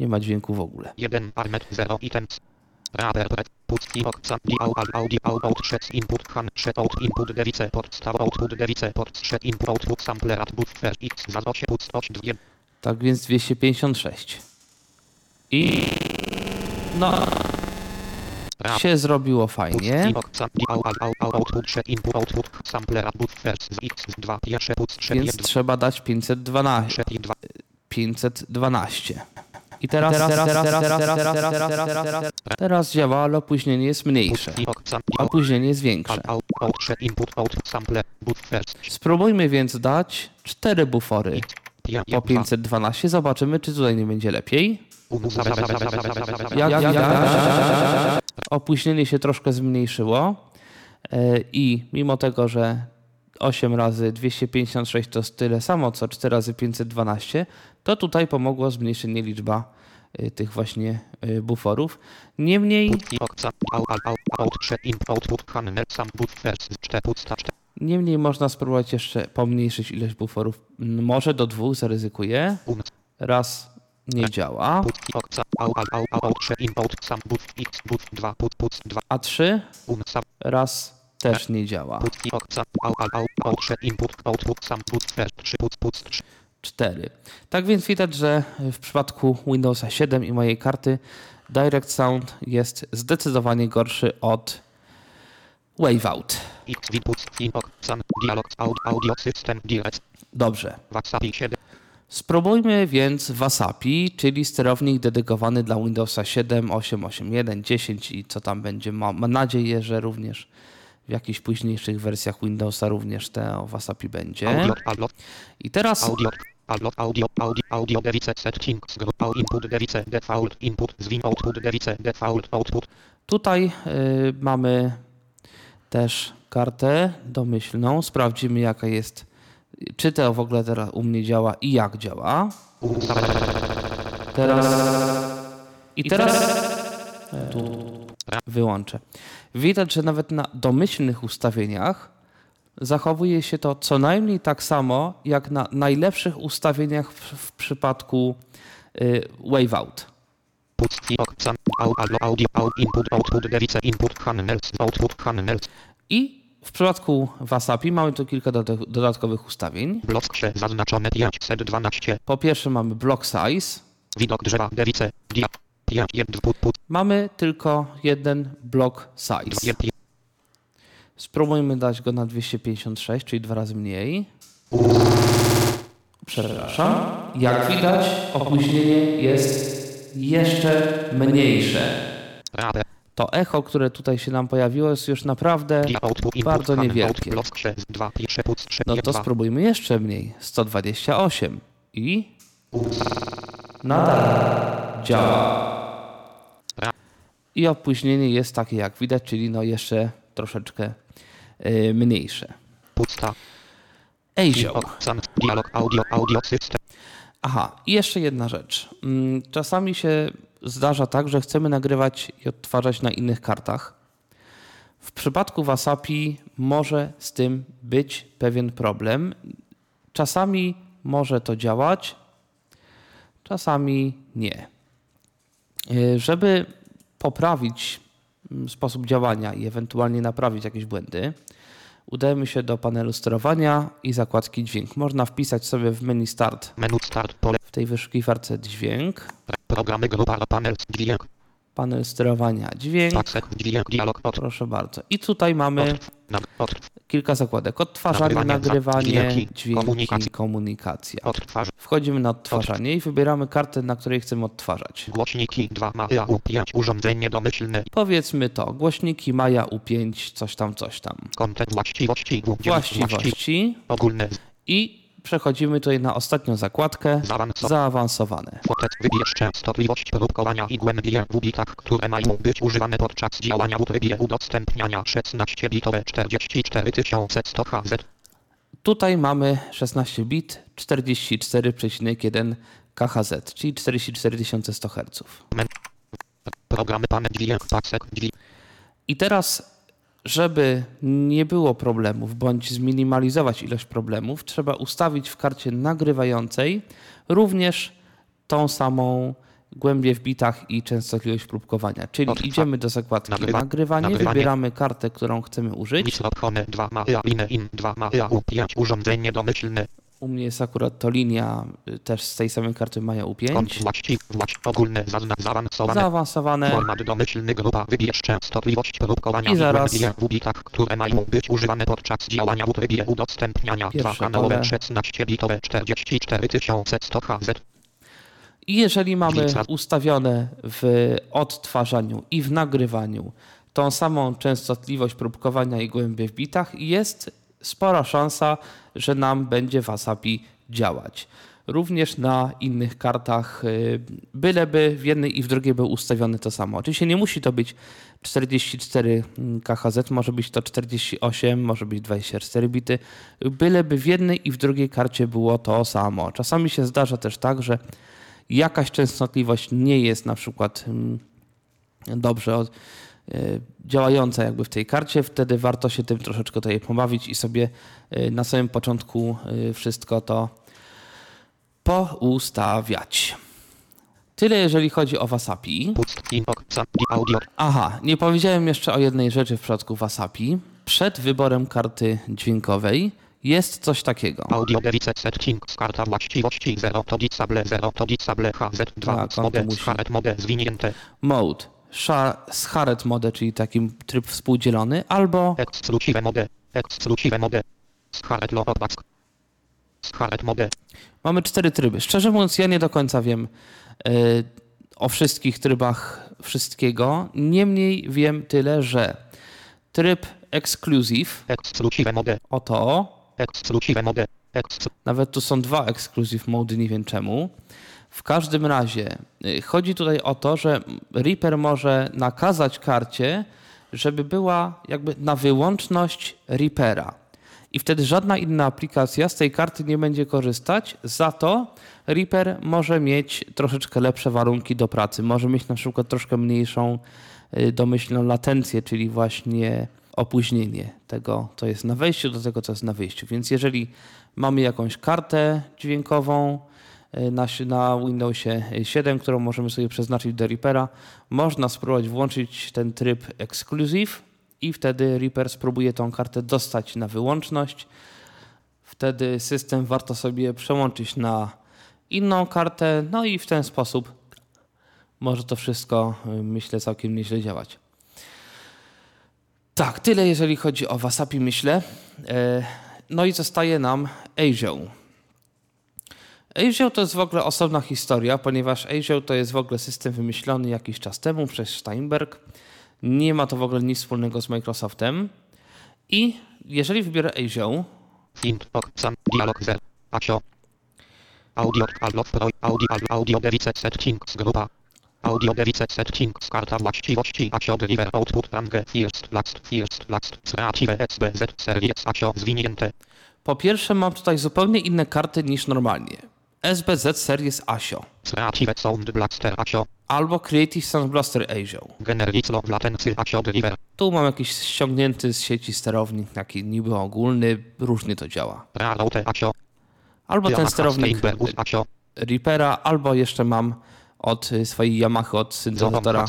nie ma dźwięku w ogóle. 1 parametr 0 items. Radar red. Put i okca. Audio audio out przed input han przed out input device port stał output device port przed input output sampler at buffer x za 8 put 2 Tak więc 256. I no się zrobiło fajnie. Więc trzeba dać 512. 512. I teraz, teraz, teraz, teraz, teraz, teraz, teraz, teraz, teraz, teraz działa, ale opóźnienie jest mniejsze. Opóźnienie jest większe. Spróbujmy więc dać 4 bufory po 512. Zobaczymy, czy tutaj nie będzie lepiej. Jak, jak, jak, opóźnienie się troszkę zmniejszyło i mimo tego, że 8 razy 256 to jest tyle samo co 4 razy 512, to tutaj pomogło zmniejszenie liczba tych właśnie buforów. Niemniej Niemniej można spróbować jeszcze pomniejszyć ilość buforów. Może do dwóch zaryzykuję. Raz nie działa. A trzy raz też nie działa. 4. Tak więc widać, że w przypadku Windowsa 7 i mojej karty Direct Sound jest zdecydowanie gorszy od Waveout. Dobrze. Spróbujmy więc Wasapi, czyli sterownik dedykowany dla Windowsa 7, 8, 8.1, 10 i co tam będzie. Mam nadzieję, że również w jakichś późniejszych wersjach Windowsa również te Wasapi będzie. I teraz Allo audio audio audio device settings input device default input zwin output device default output Tutaj y, mamy też kartę domyślną. Sprawdzimy jaka jest, czy to w ogóle teraz u mnie działa i jak działa. Teraz i teraz tu wyłączę. Widać, że nawet na domyślnych ustawieniach zachowuje się to co najmniej tak samo jak na najlepszych ustawieniach w, w przypadku y, Wave Out. put i w przypadku Wasapi mamy tu kilka doda- dodatkowych ustawień. blok zaznaczone 512 Po pierwsze mamy block size. widok drzewa device dia 5 1 put put Mamy tylko jeden block size. 1 Spróbujmy dać go na 256, czyli dwa razy mniej. Przepraszam. Jak widać, opóźnienie jest jeszcze mniejsze. To echo, które tutaj się nam pojawiło, jest już naprawdę bardzo niewielkie. out, blok się 2 1 put 3 No to 2 spróbujmy jeszcze mniej. 128 i nadal działa. I opóźnienie jest takie jak widać, czyli no jeszcze troszeczkę y, mniejsze. pusta sam dialog audio audio system Aha, i jeszcze jedna rzecz. Mm, Czasami się zdarza tak, że chcemy nagrywać i odtwarzać na innych kartach. W przypadku Wasapi może z tym być pewien problem. Czasami może to działać, czasami nie. Y, Żeby poprawić mm, sposób działania i ewentualnie naprawić jakieś błędy, udajemy się do panelu sterowania i zakładki dźwięk. Można wpisać sobie w menu start. Menu start pole. W tej wyszukiwarce dźwięk, programy grupa panel dźwięk panel sterowania dźwięk. dźwięk dialog Proszę bardzo. I tutaj mamy kilka zakładek. Odtwarzanie, Nagrywanie, dźwięki, komunikacja. Wchodzimy na odtwarzanie i wybieramy kartę, na której chcemy odtwarzać. głośniki 2 ma u 5 urządzenie domyślne Powiedzmy to, głośniki Maja U5, coś tam, coś tam. właściwości Właściwości ogólne i przechodzimy tutaj na ostatnią zakładkę, zaawansowane zaawansowane. Fotet wybierz częstotliwość próbkowania i głębie w bitach, które mają być używane podczas działania w trybie udostępniania 16-bitowe 44100 Hz. Tutaj mamy 16 bit 44,1 KHz, czyli 44100 Hz. Programy panel dźwięk pasek dźwięk I teraz, żeby nie było problemów, bądź zminimalizować ilość problemów, trzeba ustawić w karcie nagrywającej również tą samą głębię w bitach i częstotliwość próbkowania. Czyli idziemy do zakładki Nagrywa- nagrywanie, nagrywanie. wybieramy kartę, którą chcemy użyć. Mislopone 2 ma line in 2 ma u 5 urządzenie domyślne U mnie jest akurat to linia y, też z tej samej karty Maja kont U5. właści właści ogólne zazna zaawansowane Zaawansowane. Format domyślny grupa wybierz częstotliwość próbkowania I zaraz- w bitach, które mają być używane podczas działania w trybie udostępniania 2 kanałowe pole. 16-bitowe 44100 Hz. I jeżeli mamy ustawione w odtwarzaniu i w nagrywaniu tą samą częstotliwość próbkowania i głębię w bitach, jest spora szansa, że nam będzie Wasapi działać. Również na innych kartach, y, byleby w jednej i w drugiej był ustawiony to samo. Oczywiście nie musi to być 44 KHz, może być to 48, może być 24 bity, byleby w jednej i w drugiej karcie było to samo. Czasami się zdarza też tak, że jakaś częstotliwość nie jest na przykład mm, dobrze działająca jakby w tej karcie, wtedy warto się tym troszeczkę tutaj pobawić i sobie y, na samym początku y, wszystko to poustawiać. Tyle jeżeli chodzi o Wasapi. Aha, nie powiedziałem jeszcze o jednej rzeczy w przypadku Wasapi. Przed wyborem karty dźwiękowej jest coś takiego. audio device settings karta właściwości 0 to disable 0 to disable HZ2 Tak, mode zwinięte Mode. Scharet mode, czyli taki tryb współdzielony, albo exclusive mode exclusive mode scharet lo odback scharet mode Mamy cztery tryby. Szczerze mówiąc, ja nie do końca wiem y, o wszystkich trybach wszystkiego. Niemniej wiem tyle, że tryb exclusive, exclusive mode oto, exclusive mode. Nawet tu są dwa exclusive mody, nie wiem czemu. W każdym razie y, chodzi tutaj o to, że Reaper może nakazać karcie, żeby była jakby na wyłączność Reapera. I wtedy żadna inna aplikacja z tej karty nie będzie korzystać. Za to Reaper może mieć troszeczkę lepsze warunki do pracy. Może mieć na przykład troszkę mniejszą y, domyślną latencję, czyli właśnie opóźnienie tego, co jest na wejściu, do tego, co jest na wyjściu. Więc jeżeli mamy jakąś kartę dźwiękową na, na Windowsie 7, którą możemy sobie przeznaczyć do Reapera, można spróbować włączyć ten tryb Exclusive i wtedy Reaper spróbuje tą kartę dostać na wyłączność. Wtedy system warto sobie przełączyć na inną kartę, no i w ten sposób może to wszystko, y, myślę, całkiem nieźle działać. Tak, tyle jeżeli chodzi o Wasapi, myślę. E, no i zostaje nam Azio. Azio to jest w ogóle osobna historia, ponieważ Azio to jest w ogóle system wymyślony jakiś czas temu przez Steinberg. Nie ma to w ogóle nic wspólnego z Microsoftem. I jeżeli wybiorę Azio, Int. Ok. Sam. Dialog. Zer. Asio. Audio. Allof. Audio. Audio. Device settings. Grupa. Audio. Device settings. Karta właściwości. Asio. Output. Range. First. Last. First. Last. Creative. SBZ. Series. Asio. Zwinięte. po pierwsze mam tutaj zupełnie inne karty niż normalnie. SBZ Series ASIO Creative Sound Blaster. Asio. albo Creative Sound Blaster ASIO. Generate low latency. Asio. Deliver. Tu mam jakiś ściągnięty z sieci sterownik, taki niby ogólny, różnie to działa. Realote. Asio. Albo ten sterownik. Reapera, albo jeszcze mam od y, swojej Yamaha, od syntezatora,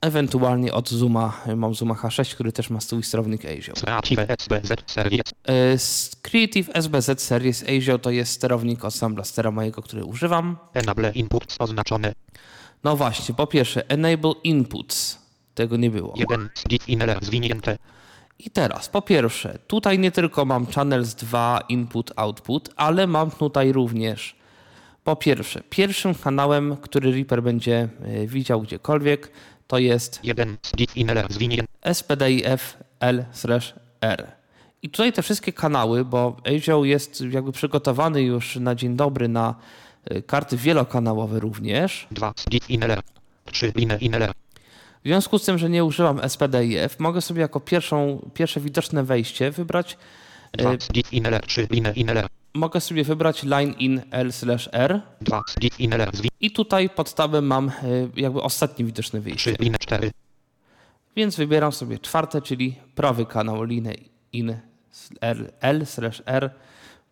Ewentualnie od Zuma, y, mam Zuma H6, który też ma swój sterownik ASIO. Creative SBZ. Series. Y, z Creative SBZ Series ASIO to jest sterownik od Sound Blastera mojego, który używam. Enable inputs oznaczone. No właśnie, po pierwsze, Enable Inputs. Tego nie było. 1. Split inner zwinięte. I teraz, po pierwsze, tutaj nie tylko mam channels 2 input, output, ale mam tutaj również, po pierwsze, pierwszym kanałem, który Reaper będzie y, widział gdziekolwiek, to jest 1. Split inner zwinięte. SPDIF L/R. I tutaj te wszystkie kanały, bo ASIO jest jakby przygotowany już na dzień dobry na y, karty wielokanałowe również. 2. Split inner. 3. Line inner. W związku z tym, że nie używam SPDIF, mogę sobie jako pierwszą, pierwsze widoczne wejście wybrać 2. Y, Split inner. 3. Line inner. Mogę sobie wybrać line in L/R 2. Split inner zwinięte. i tutaj pod tabem mam y, jakby ostatnie widoczne wyjście. 3. Line 4. Więc wybieram sobie czwarte, czyli prawy kanał line in L/R.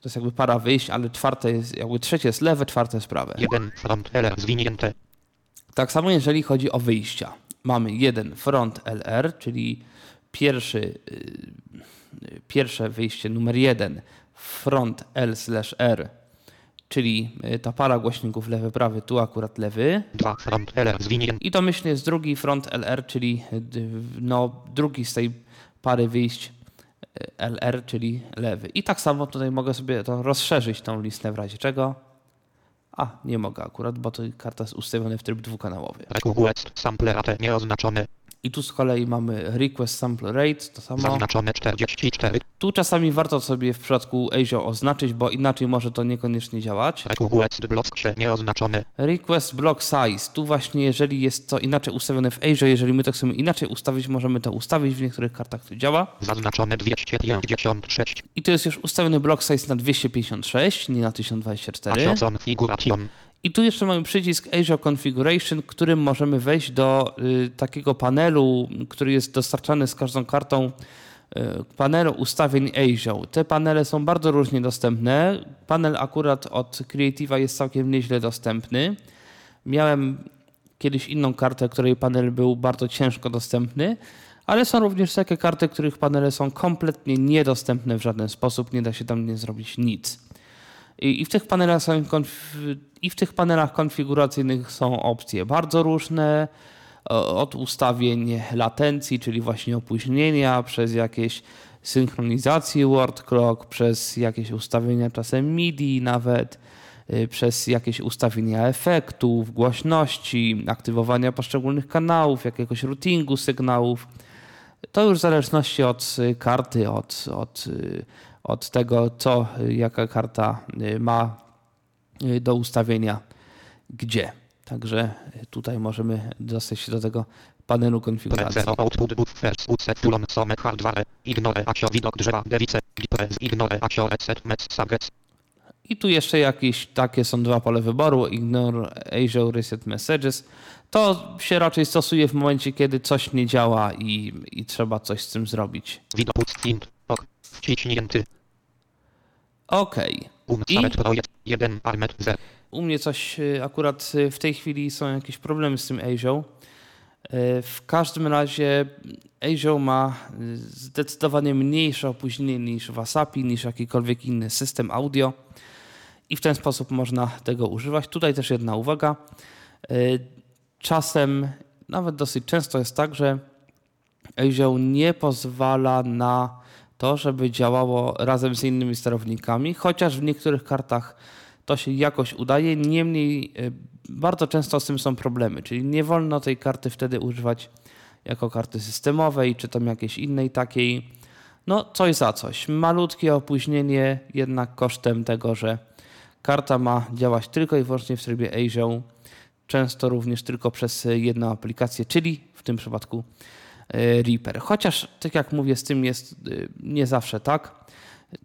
To jest jakby para wyjść, ale czwarte jest, jakby trzecie jest lewe, czwarte jest prawe. 1. Front LR zwinięte. Tak samo jeżeli chodzi o wyjścia. Mamy jeden front LR, czyli pierwszy, yy, pierwsze wyjście numer jeden front L/R, czyli yy, ta para głośników lewy, prawy, tu akurat lewy. 2. Front LR zwinięte. I domyślnie jest drugi front LR, czyli d- no, drugi z tej pary wyjść y, LR, czyli lewy. I tak samo tutaj mogę sobie to rozszerzyć tą listę w razie czego. A, nie mogę akurat, bo to karta jest ustawiona w tryb dwukanałowy. Request sample rate nieoznaczone. I tu z kolei mamy request sample rate, to samo. Zaznaczone 44. Tu czasami warto sobie w przypadku ASIO oznaczyć, bo inaczej może to niekoniecznie działać. Request block nieoznaczone. Request block size. Tu właśnie, jeżeli jest to inaczej ustawione w ASIO, jeżeli my to chcemy inaczej ustawić, możemy to ustawić. W niektórych kartach to działa. Zaznaczone 256. I tu jest już ustawiony block size na 256, nie na 1024. Asio configuration. I tu jeszcze mamy przycisk ASIO Configuration, którym możemy wejść do y, takiego panelu, który jest dostarczany z każdą kartą, y, panelu ustawień ASIO. Te panele są bardzo różnie dostępne. Panel akurat od Creative'a jest całkiem nieźle dostępny. Miałem kiedyś inną kartę, której panel był bardzo ciężko dostępny, ale są również takie karty, których panele są kompletnie niedostępne w żaden sposób, nie da się tam nie zrobić nic. I, w tych panelach są i w tych panelach konfiguracyjnych są opcje bardzo różne, o- od ustawień latencji, czyli właśnie opóźnienia, przez jakieś synchronizację word clock, przez jakieś ustawienia czasem MIDI nawet, y, przez jakieś ustawienia efektów, głośności, aktywowania poszczególnych kanałów, jakiegoś routingu sygnałów. To już w zależności od y, karty, od, od od tego, co jaka karta ma do ustawienia gdzie. Także tutaj możemy dostać się do tego panelu konfiguracji. I tu jeszcze jakieś takie są dwa pole wyboru. Ignore Azure Reset Messages. To się raczej stosuje w momencie, kiedy coś nie działa i, i trzeba coś z tym zrobić. widok ok wciśnięty OK. umsaret projekt 1 armet 0 U mnie coś y, akurat y, w tej chwili są jakieś problemy z tym Azure. Y, W każdym razie Azure ma zdecydowanie mniejsze opóźnienie niż Wasapi, niż jakikolwiek inny system audio i w ten sposób można tego używać. Tutaj też jedna uwaga. Czasem, nawet dosyć często jest tak, że Azure nie pozwala na to, żeby działało razem z innymi sterownikami, chociaż w niektórych kartach to się jakoś udaje. Niemniej y, bardzo często z tym są problemy, czyli nie wolno tej karty wtedy używać jako karty systemowej, czy tam jakiejś innej takiej. No, coś za coś. Malutkie opóźnienie, jednak kosztem tego, że karta ma działać tylko i wyłącznie w trybie Azure, często również tylko przez jedną aplikację, czyli w tym przypadku Reaper. Chociaż, tak jak mówię, z tym jest e, nie zawsze tak.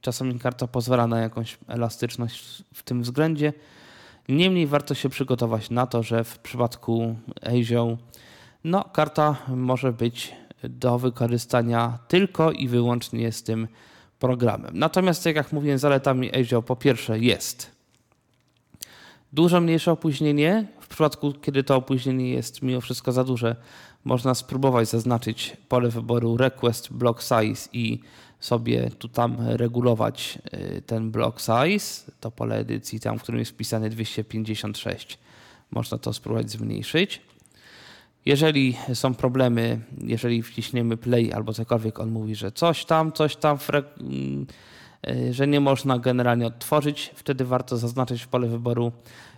Czasami karta pozwala na jakąś elastyczność w tym względzie. Niemniej warto się przygotować na to, że w przypadku Azure no, karta może być do wykorzystania tylko i wyłącznie z tym programem. Natomiast, tak jak mówiłem, zaletami Azure po pierwsze jest dużo mniejsze opóźnienie. W przypadku, kiedy to opóźnienie jest mimo wszystko za duże, można spróbować zaznaczyć pole wyboru request block size i sobie tu tam regulować y, ten block size, to pole edycji tam, w którym jest wpisane 256. Można to spróbować zmniejszyć. Jeżeli są problemy, jeżeli wciśniemy play albo cokolwiek, on mówi, że coś tam, coś tam, mm, y, że nie można generalnie odtworzyć, wtedy warto zaznaczyć w pole wyboru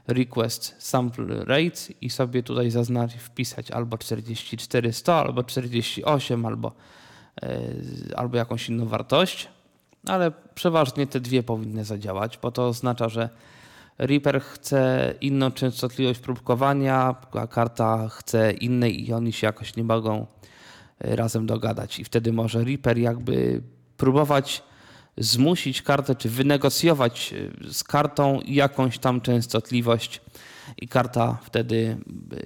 request sample rate i sobie tutaj zaznaczyć, wpisać albo 4400, albo 48, albo, y, albo jakąś inną wartość, ale przeważnie te dwie powinny zadziałać, bo to oznacza, że Reaper chce inną częstotliwość próbkowania, a karta chce innej i oni się jakoś nie mogą y, razem dogadać. I wtedy może Reaper jakby próbować zmusić kartę, czy wynegocjować y, z kartą jakąś tam częstotliwość i karta wtedy y,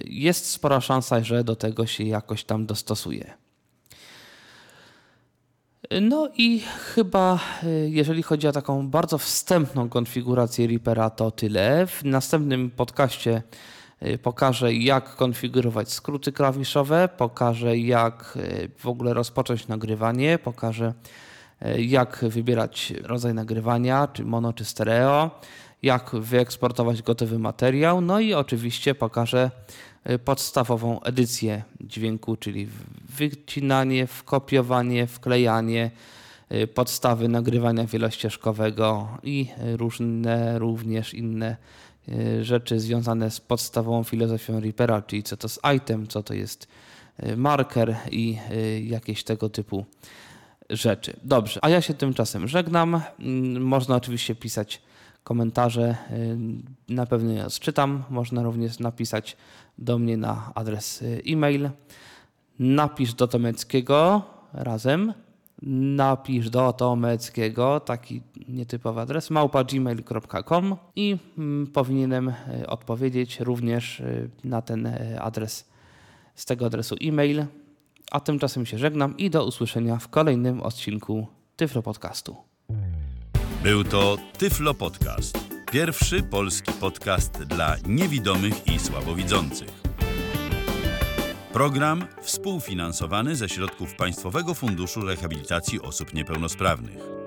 jest spora szansa, że do tego się jakoś tam dostosuje. No i chyba, y, jeżeli chodzi o taką bardzo wstępną konfigurację Reapera, to tyle. W następnym podcaście pokażę, jak konfigurować skróty klawiszowe, pokażę, jak w ogóle rozpocząć nagrywanie, pokażę, jak wybierać rodzaj nagrywania, czy mono, czy stereo, jak wyeksportować gotowy materiał, no i oczywiście pokażę podstawową edycję dźwięku, czyli wycinanie, wkopiowanie, wklejanie, y, podstawy nagrywania wielościeżkowego i różne również inne rzeczy związane z podstawową filozofią Reapera, czyli co to jest item, co to jest marker i jakieś tego typu rzeczy. Dobrze, a ja się tymczasem żegnam. Mm, Można oczywiście pisać komentarze, na pewno je odczytam. Można również napisać do mnie na adres e-mail. Napisz do Tomeckiego razem. Napisz do Tomeckiego, taki nietypowy adres, małpa.gmail.com i mm, powinienem e, odpowiedzieć również na ten adres z tego adresu e-mail. A tymczasem się żegnam i do usłyszenia w kolejnym odcinku Tyflo Podcastu. Był to Tyflo Podcast. Pierwszy polski podcast dla niewidomych i słabowidzących. Program współfinansowany ze środków Państwowego Funduszu Rehabilitacji Osób Niepełnosprawnych.